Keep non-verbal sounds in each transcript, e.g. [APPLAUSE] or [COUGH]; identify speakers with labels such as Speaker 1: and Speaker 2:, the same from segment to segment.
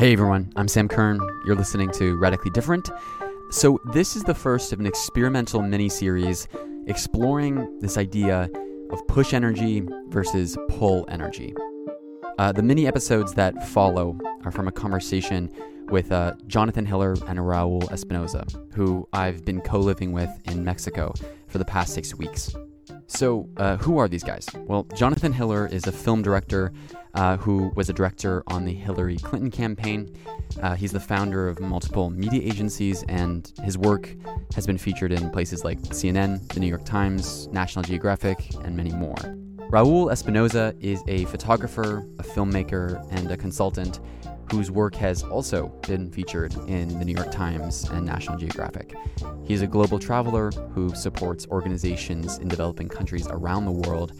Speaker 1: Hey everyone, I'm Sam Kern. You're listening to Radically Different. So, this is the first of an experimental mini series exploring this idea of push energy versus pull energy. Uh, the mini episodes that follow are from a conversation with uh, Jonathan Hiller and Raul Espinoza, who I've been co living with in Mexico for the past six weeks. So, uh, who are these guys? Well, Jonathan Hiller is a film director uh, who was a director on the Hillary Clinton campaign. Uh, he's the founder of multiple media agencies, and his work has been featured in places like CNN, The New York Times, National Geographic, and many more. Raul Espinoza is a photographer, a filmmaker, and a consultant whose work has also been featured in the New York Times and National Geographic. He's a global traveler who supports organizations in developing countries around the world,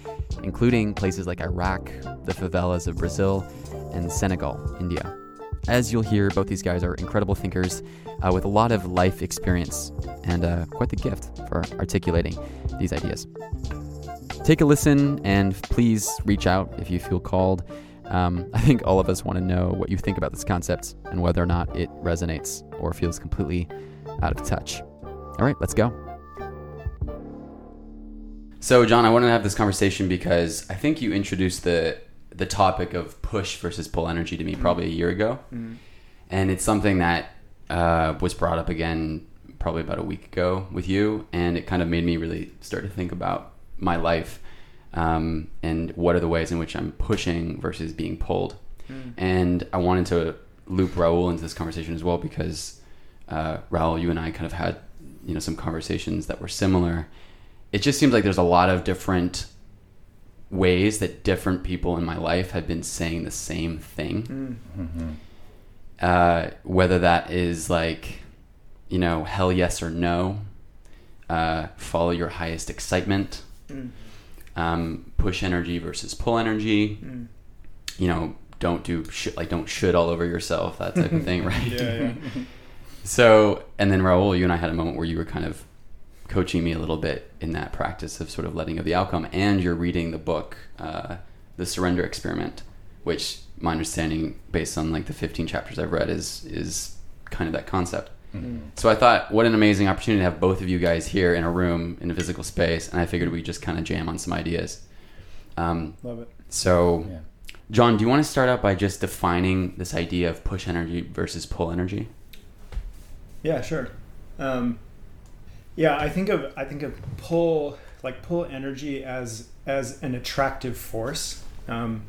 Speaker 1: including places like Iraq, the favelas of Brazil, and Senegal, India. As you'll hear, both these guys are incredible thinkers uh, with a lot of life experience and uh, quite the gift for articulating these ideas. Take a listen and please reach out if you feel called. Um, I think all of us want to know what you think about this concept and whether or not it resonates or feels completely out of touch. All right, let's go. So, John, I wanted to have this conversation because I think you introduced the the topic of push versus pull energy to me probably a year ago,
Speaker 2: Mm-hmm.
Speaker 1: and it's something that uh, was brought up again probably about a week ago with you, and it kind of made me really start to think about my life um, and what are the ways in which I'm pushing versus being pulled.
Speaker 2: Mm.
Speaker 1: And I wanted to loop Raul into this conversation as well because uh, Raul, you and I kind of had you know some conversations that were similar. It just seems like there's a lot of different ways that different people in my life have been saying the same thing.
Speaker 2: Mm.
Speaker 1: Uh, whether that is like, you know, hell yes or no, uh, follow your highest excitement,
Speaker 2: Mm.
Speaker 1: Um, push energy versus pull energy,
Speaker 2: Mm.
Speaker 1: you know, don't do shit like don't shit all over yourself, that type of thing, [LAUGHS] right?
Speaker 2: Yeah, yeah. [LAUGHS]
Speaker 1: So, and then Raul, you and I had a moment where you were kind of coaching me a little bit in that practice of sort of letting go of the outcome, and you're reading the book, uh, The Surrender Experiment, which my understanding, based on like the 15 chapters I've read, is is kind of that concept.
Speaker 2: Mm.
Speaker 1: So I thought, what an amazing opportunity to have both of you guys here in a room in a physical space, and I figured we just kind of jam on some ideas. Um,
Speaker 2: Love it.
Speaker 1: so,
Speaker 3: Yeah.
Speaker 1: John, do you want to start out by just defining this idea of push energy versus pull energy?
Speaker 2: Yeah, sure. Um, yeah, I think of I think of pull like pull energy as as an attractive force. Um,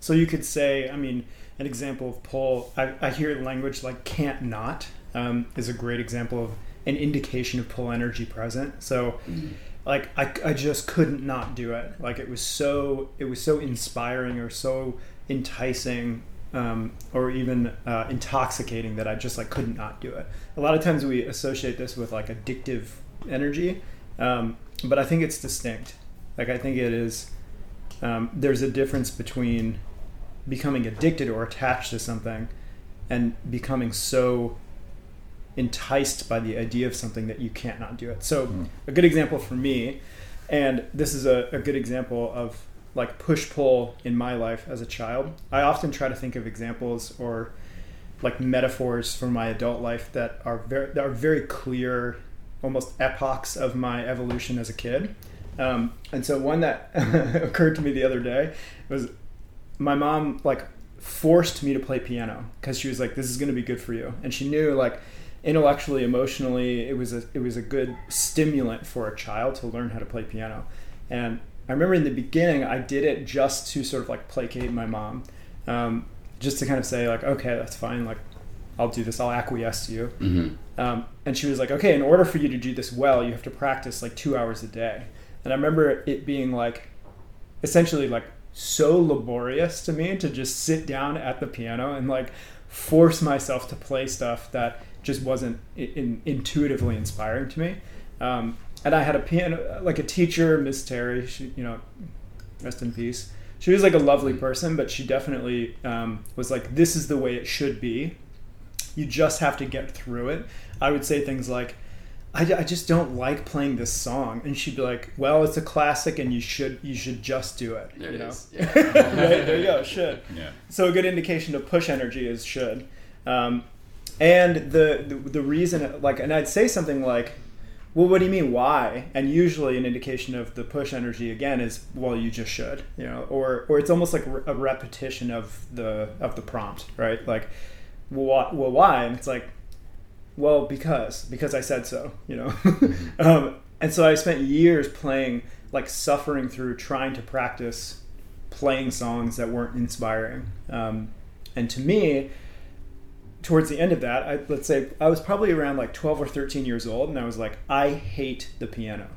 Speaker 2: so you could say, I mean, an example of pull. I, I hear language like can't not um, is a great example of an indication of pull energy present. So like I, I just couldn't not do it like it was so it was so inspiring or so enticing um, or even uh, intoxicating that I just like couldn't not do it. A lot of times we associate this with like addictive energy, um, but I think it's distinct. Like I think it is. Um, there's a difference between becoming addicted or attached to something, and becoming so enticed by the idea of something that you can't not do it. So
Speaker 3: Mm.
Speaker 2: a good example for me, and this is a, a good example of like push pull in my life as a child. I often try to think of examples or like metaphors for my adult life that are very that are very clear, almost epochs of my evolution as a kid. Um, and so one that [LAUGHS] occurred to me the other day was my mom like forced me to play piano because she was like, "This is going to be good for you," and she knew like intellectually, emotionally, it was a it was a good stimulant for a child to learn how to play piano. And I remember in the beginning, I did it just to sort of like placate my mom, um, just to kind of say like, "Okay, that's fine. Like, I'll do this. I'll acquiesce to you."
Speaker 1: hmm
Speaker 2: Um, and she was like, okay, in order for you to do this well, you have to practice like two hours a day. And I remember it being like, essentially like so laborious to me to just sit down at the piano and like force myself to play stuff that just wasn't in, intuitively inspiring to me. Um, and I had a piano, like a teacher, Miss Terry, she, you know, rest in peace. She was like a lovely person, but she definitely um, was like, this is the way it should be. You just have to get through it. I would say things like, I, I just don't like playing this song and she'd be like well it's a classic and you should you should just do it
Speaker 1: There
Speaker 2: you
Speaker 1: it
Speaker 2: know
Speaker 1: is. [LAUGHS] Yeah.
Speaker 2: right there you go should
Speaker 3: Yeah.
Speaker 2: so a good indication to push energy is should um, and the, the the reason like and i'd say something like well what do you mean why and usually an indication of the push energy again is well you just should you know or or it's almost like a repetition of the of the prompt right like well why, well, why? and it's like well because because i said so you know? [LAUGHS] Um, and so i spent years playing like suffering through trying to practice playing songs that weren't inspiring. Um, and to me towards the end of that I, let's say i was probably around like 12 or 13 years old and i was like i hate the piano.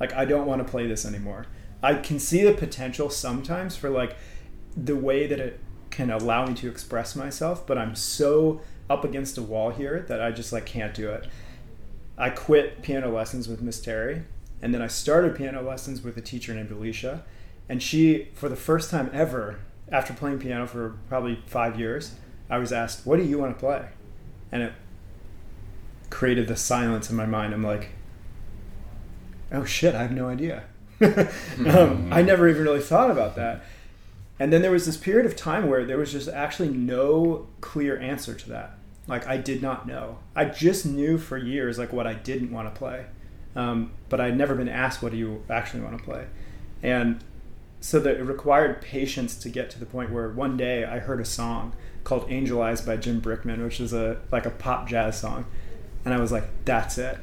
Speaker 2: Like i don't want to play this anymore. I can see the potential sometimes for like the way that it can allow me to express myself but i'm so up against a wall here that i just like can't do it. I quit piano lessons with miss terry and then i started piano lessons with a teacher named alicia and she for the first time ever after playing piano for probably five years i was asked what do you want to play? And it created the silence in my mind. I'm like oh shit i have no idea. [LAUGHS] Um, i never even really thought about that and then there was this period of time where there was just actually no clear answer to that like i did not know i just knew for years like what i didn't want to play um, but i'd never been asked what do you actually want to play and so that it required patience to get to the point where one day I heard a song called Angel Eyes by Jim Brickman, which is a like a pop jazz song. And I was like, that's it.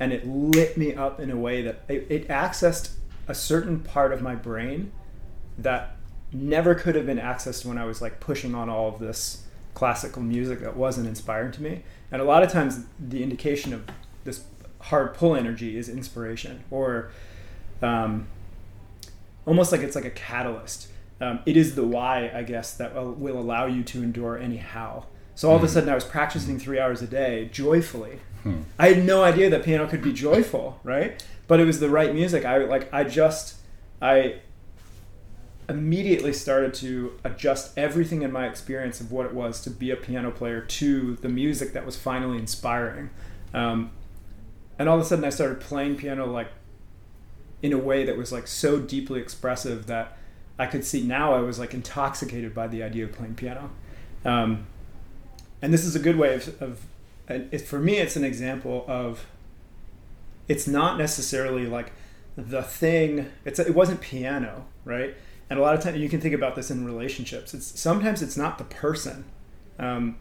Speaker 2: And it lit me up in a way that it, it accessed a certain part of my brain that never could have been accessed when I was like pushing on all of this classical music that wasn't inspiring to me. And a lot of times the indication of this hard pull energy is inspiration or um, almost like it's like a catalyst. Um, it is the why, I guess, that will, will allow you to endure any how. So all of a sudden, I was practicing three hours a day joyfully.
Speaker 3: Hmm.
Speaker 2: I had no idea that piano could be joyful, right? But it was the right music. I like. I just. I immediately started to adjust everything in my experience of what it was to be a piano player to the music that was finally inspiring. Um, and all of a sudden, I started playing piano like in a way that was like so deeply expressive that I could see now I was like intoxicated by the idea of playing piano. Um, and this is a good way of, of it, for me, it's an example of it's not necessarily like the thing. It's it wasn't piano, right? And a lot of times you can think about this in relationships. It's sometimes it's not the person. Um,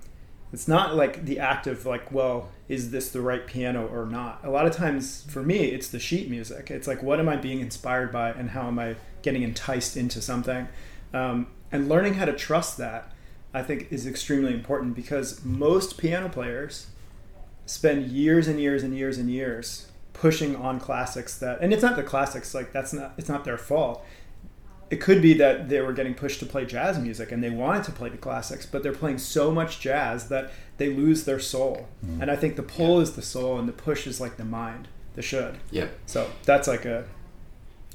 Speaker 2: it's not like the act of like, well, is this the right piano or not? A lot of times for me, it's the sheet music. It's like, what am I being inspired by, and how am I getting enticed into something? Um, and learning how to trust that, I think, is extremely important because most piano players spend years and years and years and years pushing on classics that, and it's not the classics. Like that's not it's not their fault it could be that they were getting pushed to play jazz music and they wanted to play the classics, but they're playing so much jazz that they lose their soul.
Speaker 3: Mm.
Speaker 2: And I think the pull is the soul and the push is like the mind, the should.
Speaker 1: Yep.
Speaker 2: So that's like a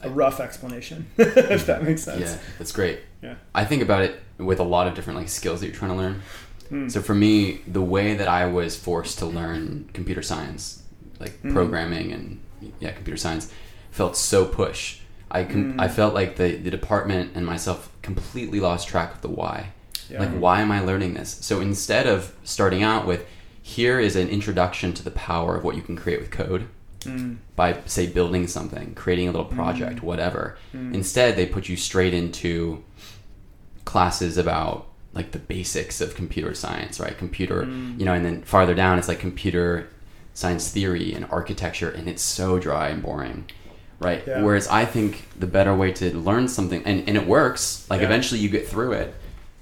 Speaker 2: a rough explanation, [LAUGHS] if that makes sense.
Speaker 1: Yeah, that's great.
Speaker 2: Yeah.
Speaker 1: I think about it with a lot of different like skills that you're trying to learn.
Speaker 2: Hmm.
Speaker 1: So for me, the way that I was forced to learn computer science, like
Speaker 2: Mhm.
Speaker 1: programming and yeah, computer science, felt so push. I com-
Speaker 2: Mm.
Speaker 1: I felt like the the department and myself completely lost track of the why.
Speaker 2: Yeah.
Speaker 1: Like why am I learning this? So instead of starting out with here is an introduction to the power of what you can create with code
Speaker 2: Mm.
Speaker 1: by say building something, creating a little project, whatever.
Speaker 2: Mm.
Speaker 1: Instead, they put you straight into classes about like the basics of computer science, right? Computer,
Speaker 2: Mm.
Speaker 1: you know, and then farther down it's like computer science theory and architecture and it's so dry and boring. Right.
Speaker 2: Yeah.
Speaker 1: Whereas I think the better way to learn something and, and it works, like
Speaker 2: Yeah.
Speaker 1: eventually you get through it.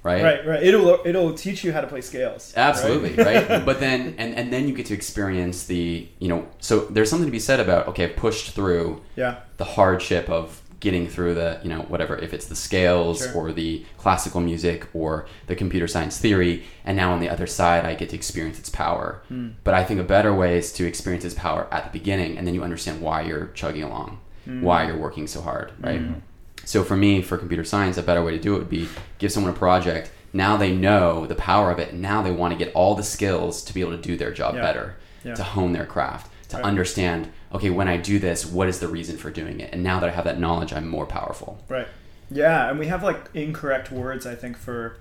Speaker 1: Right?
Speaker 2: Right, right. It'll it'll teach you how to play scales.
Speaker 1: Absolutely, right? [LAUGHS] But then and, and then you get to experience the you know so there's something to be said about okay, I've pushed through
Speaker 2: yeah.
Speaker 1: the hardship of getting through the you know whatever if it's the scales
Speaker 2: Sure.
Speaker 1: or the classical music or the computer science theory and now on the other side i get to experience its power
Speaker 2: Hmm.
Speaker 1: but i think a better way is to experience its power at the beginning and then you understand why you're chugging along
Speaker 2: Hmm.
Speaker 1: why you're working so hard right so for me for computer science a better way to do it would be give someone a project now they know the power of it now they want to get all the skills to be able to do their job
Speaker 2: Yeah.
Speaker 1: better
Speaker 2: Yeah.
Speaker 1: to hone their craft to
Speaker 2: Right.
Speaker 1: understand, okay, when I do this, what is the reason for doing it? And now that I have that knowledge, I'm more powerful.
Speaker 2: Right. Yeah, and we have like incorrect words, I think, for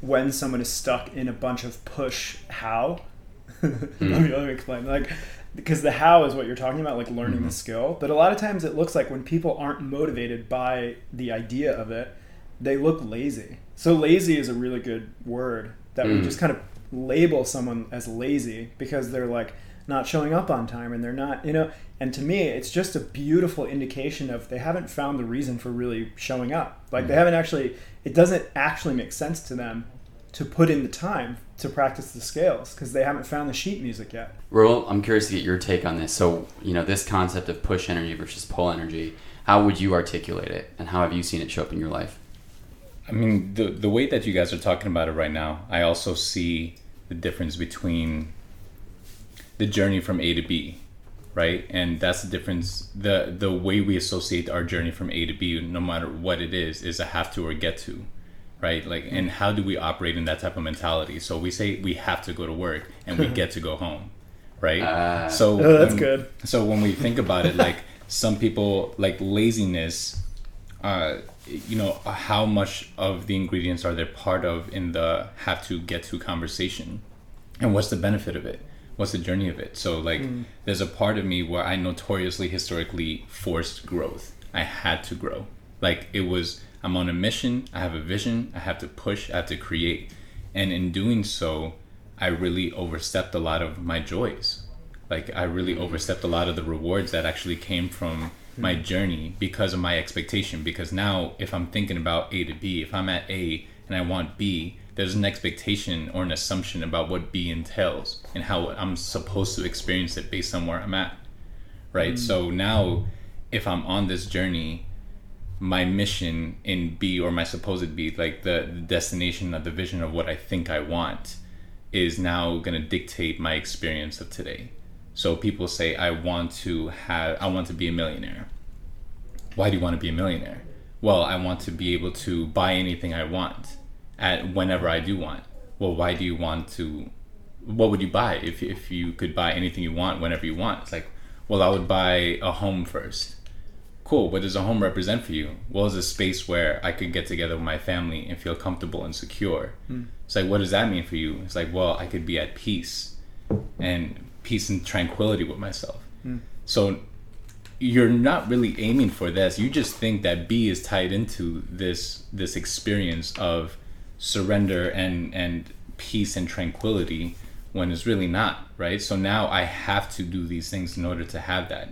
Speaker 2: when someone is stuck in a bunch of push how. [LAUGHS] let, me, hmm. let me explain. Like, because the how is what you're talking about, like learning the hmm. skill. But a lot of times it looks like when people aren't motivated by the idea of it, they look lazy. So lazy is a really good word that we
Speaker 1: Mm.
Speaker 2: just hmm. kind of label someone as lazy because they're like not showing up on time and they're not, you know. And to me, it's just a beautiful indication of they haven't found the reason for really showing up. Like they haven't actually, it doesn't actually make sense to them to put in the time to practice the scales because they haven't found the sheet music yet.
Speaker 1: Raul, I'm curious to get your take on this. So, you know, this concept of push energy versus pull energy, how would you articulate it? And how have you seen it show up in your life?
Speaker 3: I mean, the the way that you guys are talking about it right now, I also see the difference between the journey from A to B, right? And that's the difference. the The way we associate our journey from A to B, no matter what it is, is a have to or get to, right? Like, and how do we operate in that type of mentality? So we say we have to go to work and we [LAUGHS] get to go home, right?
Speaker 1: Ah.
Speaker 3: so
Speaker 2: Oh, that's
Speaker 3: when-
Speaker 2: good.
Speaker 3: so when we think about it, like some people like laziness, uh, you know, how much of the ingredients are there part of in the have to get to conversation, and what's the benefit of it? What's the journey of it? So like, there's a part of me where I notoriously historically forced growth. I had to grow. Like it was, I'm on a mission. I have a vision. I have to push. I have to create, and in doing so, I really overstepped a lot of my joys like i really mm-hmm. overstepped a lot of the rewards that actually came from mm-hmm. my journey because of my expectation because now if i'm thinking about a to b if i'm at a and i want b there's an expectation or an assumption about what b entails and how i'm supposed to experience it based on where i'm at right mm. so now if i'm on this journey my mission in b or my supposed b like the, the destination of the vision of what i think i want is now going to dictate my experience of today so people say, I want to have, I want to be a millionaire. Why do you want to be a millionaire? Well, I want to be able to buy anything I want at whenever I do want. Well, why do you want to? What would you buy if if you could buy anything you want whenever you want? It's like, well, I would buy a home first. Cool. What does a home represent for you? Well, it's a space where I could get together with my family and feel comfortable and secure. Hmm. It's like, what does that mean for you? It's like, well, I could be at peace and peace and tranquility with myself. Hmm. So you're not really aiming for this. You just think that B is tied into this this experience of surrender and and peace and tranquility when it's really not, right? So now I have to do these things in order to have that.